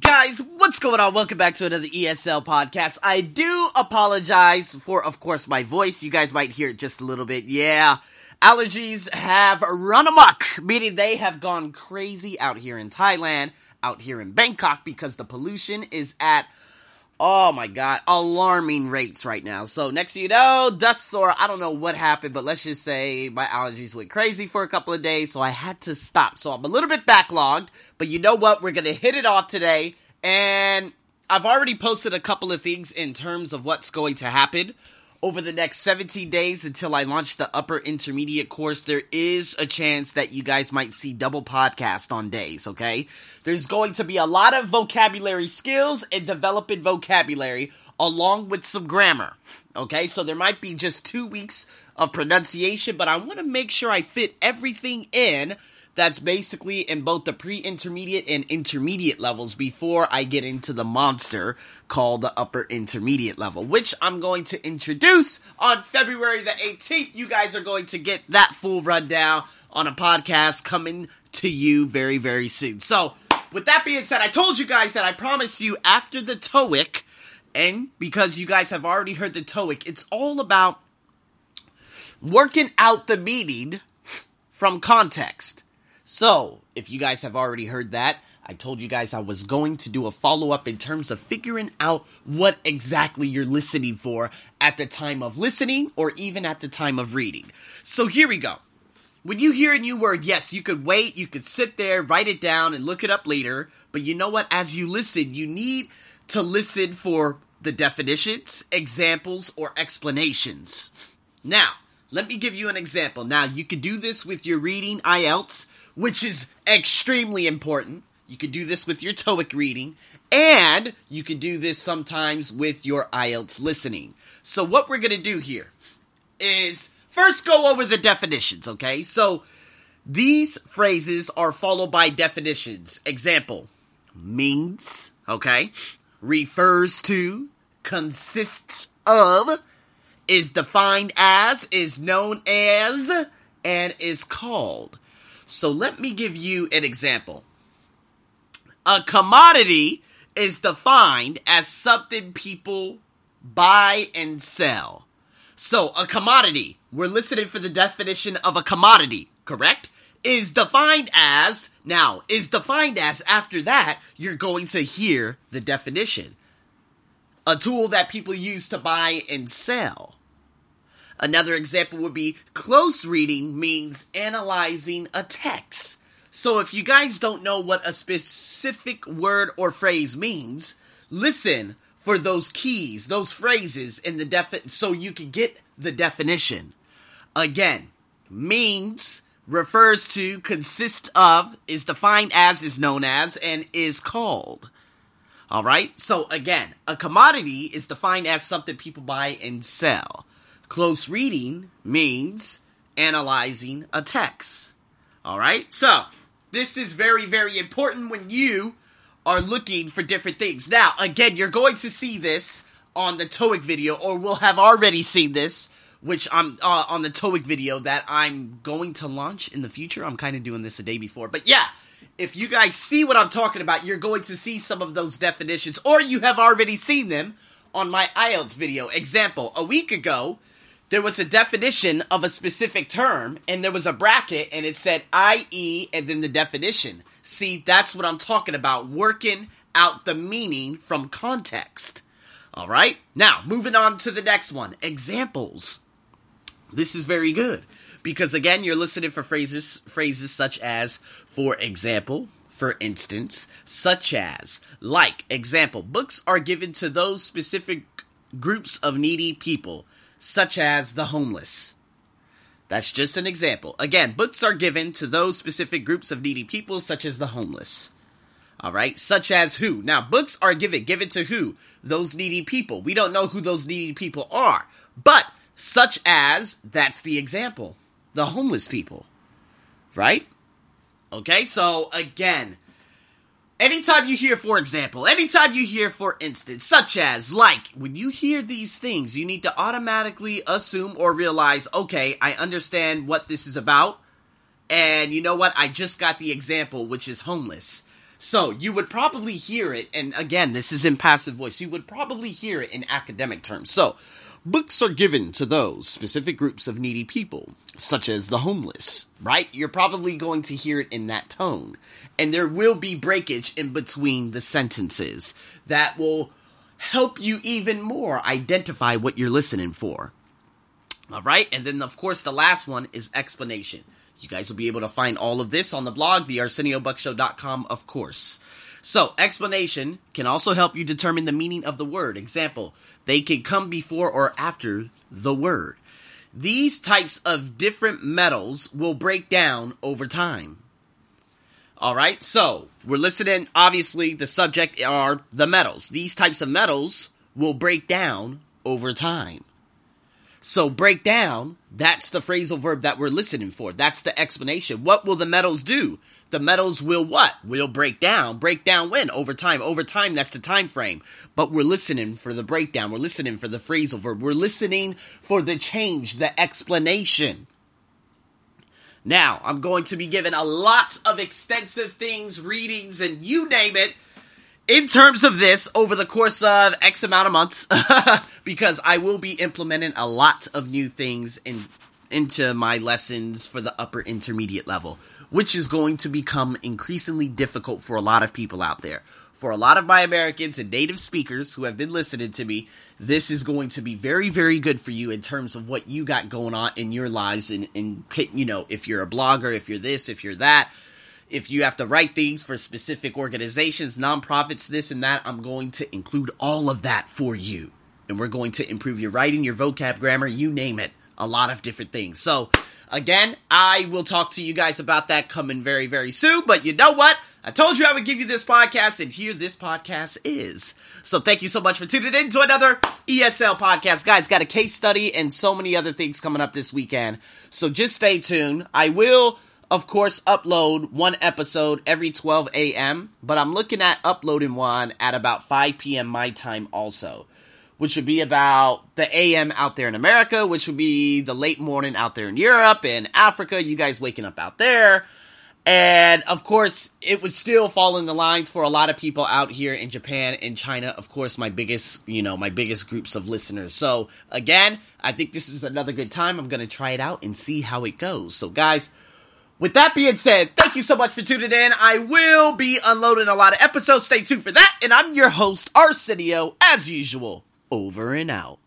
Guys, what's going on? Welcome back to another ESL podcast. I do apologize for, of course, my voice. You guys might hear it just a little bit. Yeah, allergies have run amok, meaning they have gone crazy out here in Thailand, out here in Bangkok, because the pollution is at Oh my god, alarming rates right now. So next you know, dust sore. I don't know what happened, but let's just say my allergies went crazy for a couple of days, so I had to stop. So I'm a little bit backlogged, but you know what? We're gonna hit it off today, and I've already posted a couple of things in terms of what's going to happen over the next 17 days until I launch the upper intermediate course, there is a chance that you guys might see double podcast on days, okay? There's going to be a lot of vocabulary skills and developing vocabulary along with some grammar, okay? So there might be just two weeks of pronunciation, but I want to make sure I fit everything in that's basically in both the pre-intermediate and intermediate levels before I get into the monster called the upper intermediate level, which I'm going to introduce on February the 18th. You guys are going to get that full rundown on a podcast coming to you very, very soon. So, with that being said, I told you guys that I promised you after the TOEIC, and because you guys have already heard the TOEIC, it's all about working out the meaning from context. So, if you guys have already heard that, I told you guys I was going to do a follow up in terms of figuring out what exactly you're listening for at the time of listening or even at the time of reading. So, here we go. When you hear a new word, yes, you could wait, you could sit there, write it down, and look it up later. But you know what? As you listen, you need to listen for the definitions, examples, or explanations. Now, let me give you an example. Now, you could do this with your reading IELTS which is extremely important. You could do this with your TOEIC reading, and you could do this sometimes with your IELTS listening. So, what we're going to do here is first go over the definitions, okay? So, these phrases are followed by definitions. Example means, okay? Refers to, consists of, is defined as, is known as, and is called. So let me give you an example. A commodity is defined as something people buy and sell. So a commodity, we're listening for the definition of a commodity, correct? Is defined as, now, is defined as, after that, you're going to hear the definition. A tool that people use to buy and sell. Another example would be close reading means analyzing a text. So if you guys don't know what a specific word or phrase means, listen for those keys, those phrases in the defi- so you can get the definition. Again, means refers to, consists of, is defined as, is known as, and is called. Alright? So again, a commodity is defined as something people buy and sell. Close reading means analyzing a text. All right? So, this is very, very important when you are looking for different things. Now, again, you're going to see this on the TOEIC video, or we'll have already seen this, which I'm uh, on the TOEIC video that I'm going to launch in the future. I'm kind of doing this a day before. But yeah, if you guys see what I'm talking about, you're going to see some of those definitions, or you have already seen them on my IELTS video. Example, a week ago, there was a definition of a specific term and there was a bracket and it said IE and then the definition. See, that's what I'm talking about, working out the meaning from context. All right? Now, moving on to the next one examples. This is very good because again, you're listening for phrases phrases such as for example, for instance, such as, like, example, books are given to those specific groups of needy people such as the homeless. That's just an example. Again, books are given to those specific groups of needy people, such as the homeless. All right, such as who? Now, books are given. Given to who? Those needy people. We don't know who those needy people are, but such as that's the example. The homeless people. Right? Okay, so again, Anytime you hear, for example, anytime you hear, for instance, such as, like, when you hear these things, you need to automatically assume or realize, okay, I understand what this is about. And you know what? I just got the example, which is homeless. So you would probably hear it, and again, this is in passive voice, you would probably hear it in academic terms. So, books are given to those specific groups of needy people, such as the homeless, right? You're probably going to hear it in that tone. And there will be breakage in between the sentences that will help you even more identify what you're listening for. All right, and then of course the last one is explanation. You guys will be able to find all of this on the blog, thearseniobuckshow.com, of course. So, explanation can also help you determine the meaning of the word. Example, they can come before or after the word. These types of different metals will break down over time. All right, so we're listening. Obviously, the subject are the metals. These types of metals will break down over time. So break down, that's the phrasal verb that we're listening for. That's the explanation. What will the metals do? The metals will what? Will break down. Break down when? Over time. Over time, that's the time frame. But we're listening for the breakdown. We're listening for the phrasal verb. We're listening for the change, the explanation. Now, I'm going to be giving a lot of extensive things, readings, and you name it in terms of this over the course of X amount of months, because I will be implementing a lot of new things in into my lessons for the upper intermediate level, which is going to become increasingly difficult for a lot of people out there. For a lot of my Americans and native speakers who have been listening to me, this is going to be very, very good for you in terms of what you got going on in your lives. And, and you know, if you're a blogger, if you're this, if you're that, if you have to write things for specific organizations, nonprofits, this and that, I'm going to include all of that for you. And we're going to improve your writing, your vocab, grammar, you name it. A lot of different things. So, again, I will talk to you guys about that coming very, very soon. But you know what? I told you I would give you this podcast, and here this podcast is. So thank you so much for tuning in to another ESL podcast. Guys, got a case study and so many other things coming up this weekend. So just stay tuned. I will of course, upload one episode every 12 a.m., but I'm looking at uploading one at about 5 p.m. my time also, which would be about the a.m. out there in America, which would be the late morning out there in Europe and Africa, you guys waking up out there. And of course, it would still fall in the lines for a lot of people out here in Japan and China. Of course, my biggest, you know, my biggest groups of listeners. So again, I think this is another good time. I'm going to try it out and see how it goes. So guys, with that being said, thank you so much for tuning in. I will be unloading a lot of episodes. Stay tuned for that. And I'm your host, Arsenio, as usual. Over and out.